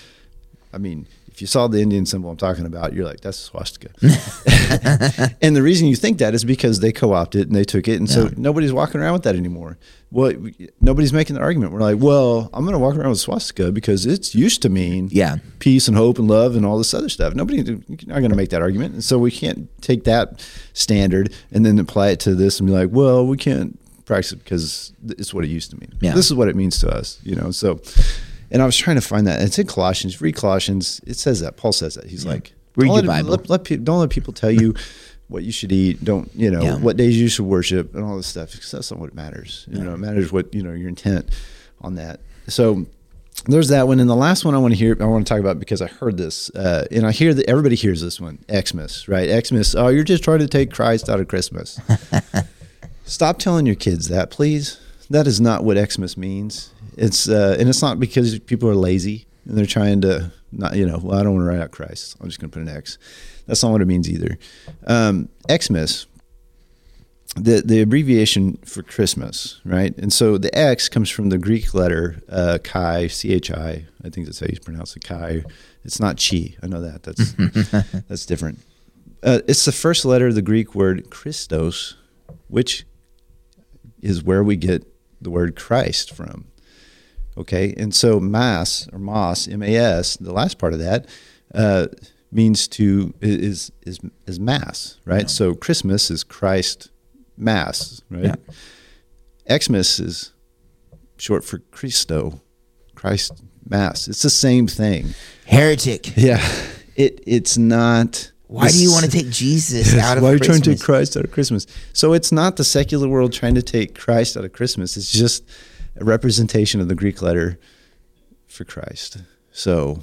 I mean, if you saw the Indian symbol I'm talking about, you're like, that's a swastika. and the reason you think that is because they co-opted it and they took it, and so nobody's walking around with that anymore. Well, nobody's making the argument. We're like, well, I'm going to walk around with swastika because it's used to mean yeah, peace and hope and love and all this other stuff. Nobody, you're not going to make that argument, and so we can't take that standard and then apply it to this and be like, well, we can't practice it because it's what it used to mean. Yeah. This is what it means to us, you know. So, and I was trying to find that. It's in Colossians. Read Colossians. It says that. Paul says that. He's like, Read your let, Bible. Let, let don't let people tell you. What you should eat, don't you know? Yeah. What days you should worship, and all this stuff. Because that's not what matters. You know, it matters what you know your intent on that. So there's that one, and the last one I want to hear, I want to talk about because I heard this, uh, and I hear that everybody hears this one, Xmas, right? Xmas. Oh, you're just trying to take Christ out of Christmas. Stop telling your kids that, please. That is not what Xmas means. It's uh, and it's not because people are lazy and they're trying to not, you know, well, I don't want to write out Christ. I'm just going to put an X. That's not what it means either. Um, Xmas the the abbreviation for Christmas, right? And so the X comes from the Greek letter uh, chi, c h i. I think that's how you pronounce it, chi. It's not chi. I know that. That's that's different. Uh, it's the first letter of the Greek word Christos, which is where we get the word Christ from. Okay, and so mass or mas, m a s, the last part of that uh, means to is is is mass, right? So Christmas is Christ mass, right? Yeah. Xmas is short for Christo, Christ mass. It's the same thing. heretic. Yeah, it it's not. Why do you want to take Jesus out of Christmas? why are you trying to take Christ out of Christmas? So it's not the secular world trying to take Christ out of Christmas. It's just a representation of the Greek letter for Christ. So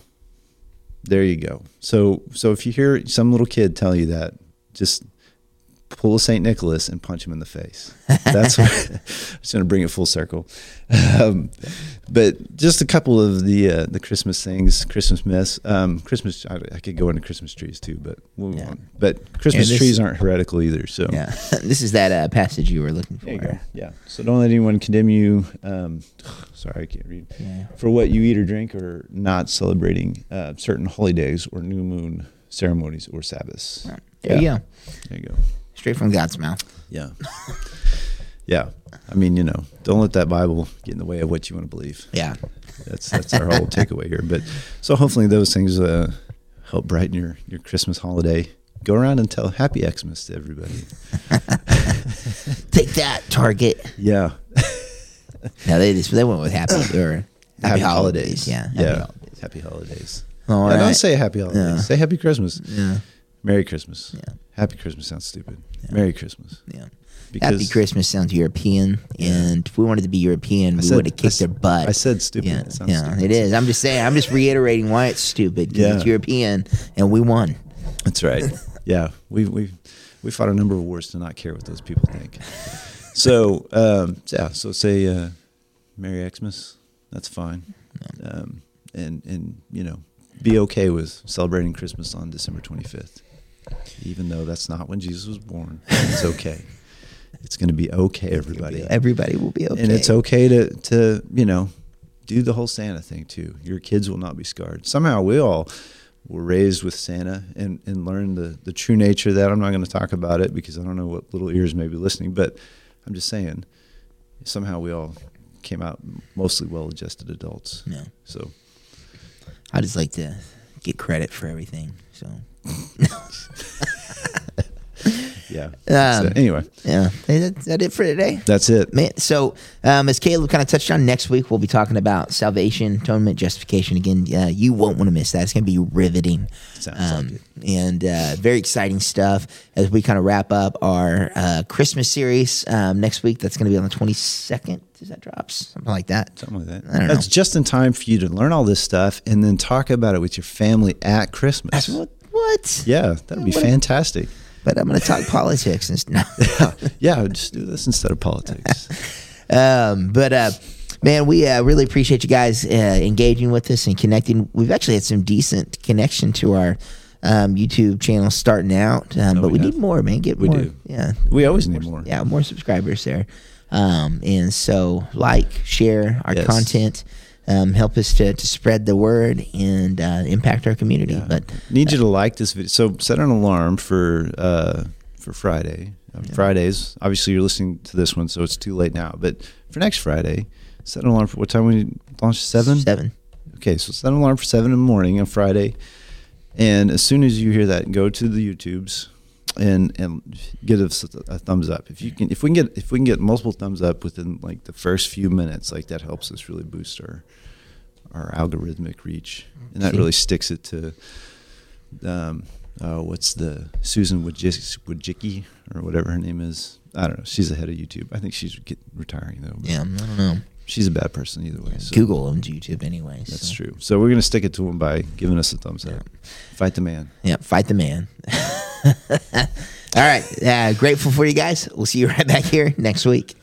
there you go. So so if you hear some little kid tell you that, just pull a Saint Nicholas and punch him in the face. That's what, just going to bring it full circle. Um, but just a couple of the uh, the Christmas things, Christmas myths. Um, Christmas, I, I, could go into Christmas trees too, but we'll yeah. But Christmas this, trees aren't heretical either. So yeah, this is that uh, passage you were looking for. Yeah. So don't let anyone condemn you. Um, sorry, I can't read. Yeah. For what you eat or drink, or not celebrating uh, certain holidays or new moon ceremonies or Sabbaths. Right. There yeah. you go. There you go. Straight from God's mouth. Yeah. yeah. I mean, you know, don't let that Bible get in the way of what you want to believe. Yeah. That's that's our whole takeaway here. But so hopefully those things uh, help brighten your your Christmas holiday. Go around and tell Happy Xmas to everybody. Take that, Target. Yeah. no, they just they went with happy or happy, happy holidays. holidays. Yeah. Happy yeah. Holidays. Happy holidays. All right. Don't say happy holidays. Yeah. Say happy Christmas. Yeah. Merry Christmas. Yeah. Happy Christmas sounds stupid. Yeah. Merry Christmas. Yeah. Because Happy Christmas sounds European, yeah. and if we wanted to be European, we would have kicked their butt. I said stupid. Yeah, it yeah, stupid. it is. I'm just saying. I'm just reiterating why it's stupid. Yeah. it's European, and we won. That's right. yeah, we we we fought a number of wars to not care what those people think. so um, yeah, so say uh, Merry Xmas. That's fine. Um, and and you know be okay with celebrating Christmas on December 25th, even though that's not when Jesus was born. It's okay. it's going to be okay, everybody. Everybody will be okay. And it's okay to, to, you know, do the whole Santa thing too. Your kids will not be scarred. Somehow we all were raised with Santa and, and learned the, the true nature of that. I'm not going to talk about it because I don't know what little ears may be listening, but I'm just saying somehow we all came out mostly well adjusted adults. Yeah. So I just like to get credit for everything. So. Yeah. Um, anyway. Yeah. Is that it for today? That's it. Man, so, um, as Caleb kind of touched on, next week we'll be talking about salvation, atonement, justification. Again, uh, you won't want to miss that. It's going to be riveting. Um, like And uh, very exciting stuff as we kind of wrap up our uh, Christmas series um, next week. That's going to be on the 22nd. Does that drops? Something like that. Something like that. I don't That's know. just in time for you to learn all this stuff and then talk about it with your family at Christmas. what? What? Yeah, that'd be what fantastic. but I'm going to talk politics and stuff. yeah, yeah, just do this instead of politics. um, but uh, man, we uh, really appreciate you guys uh, engaging with us and connecting. We've actually had some decent connection to our um, YouTube channel starting out, um, oh, but we, we need more, man. Get we more. do. Yeah, we always need more. Yeah, more subscribers there. Um, and so, like, share our yes. content. Um, help us to, to spread the word and uh, impact our community. Yeah. But need you to like this video. So set an alarm for uh, for Friday. Uh, yeah. Fridays. Obviously, you're listening to this one, so it's too late now. But for next Friday, set an alarm for what time we launch? Seven. Seven. Okay, so set an alarm for seven in the morning on Friday. And as soon as you hear that, go to the YouTubes and and get us a, a, thumbs up. If you can, if we can get if we can get multiple thumbs up within like the first few minutes, like that helps us really boost our our algorithmic reach, and that really sticks it to. Um, uh, what's the Susan Wojcicki or whatever her name is? I don't know. She's the head of YouTube. I think she's retiring though. Yeah, I don't know. She's a bad person either way. Yeah, so. Google owns YouTube anyway. That's so. true. So we're gonna stick it to him by giving us a thumbs up. Fight the man. Yeah, fight the man. All right. Uh, grateful for you guys. We'll see you right back here next week.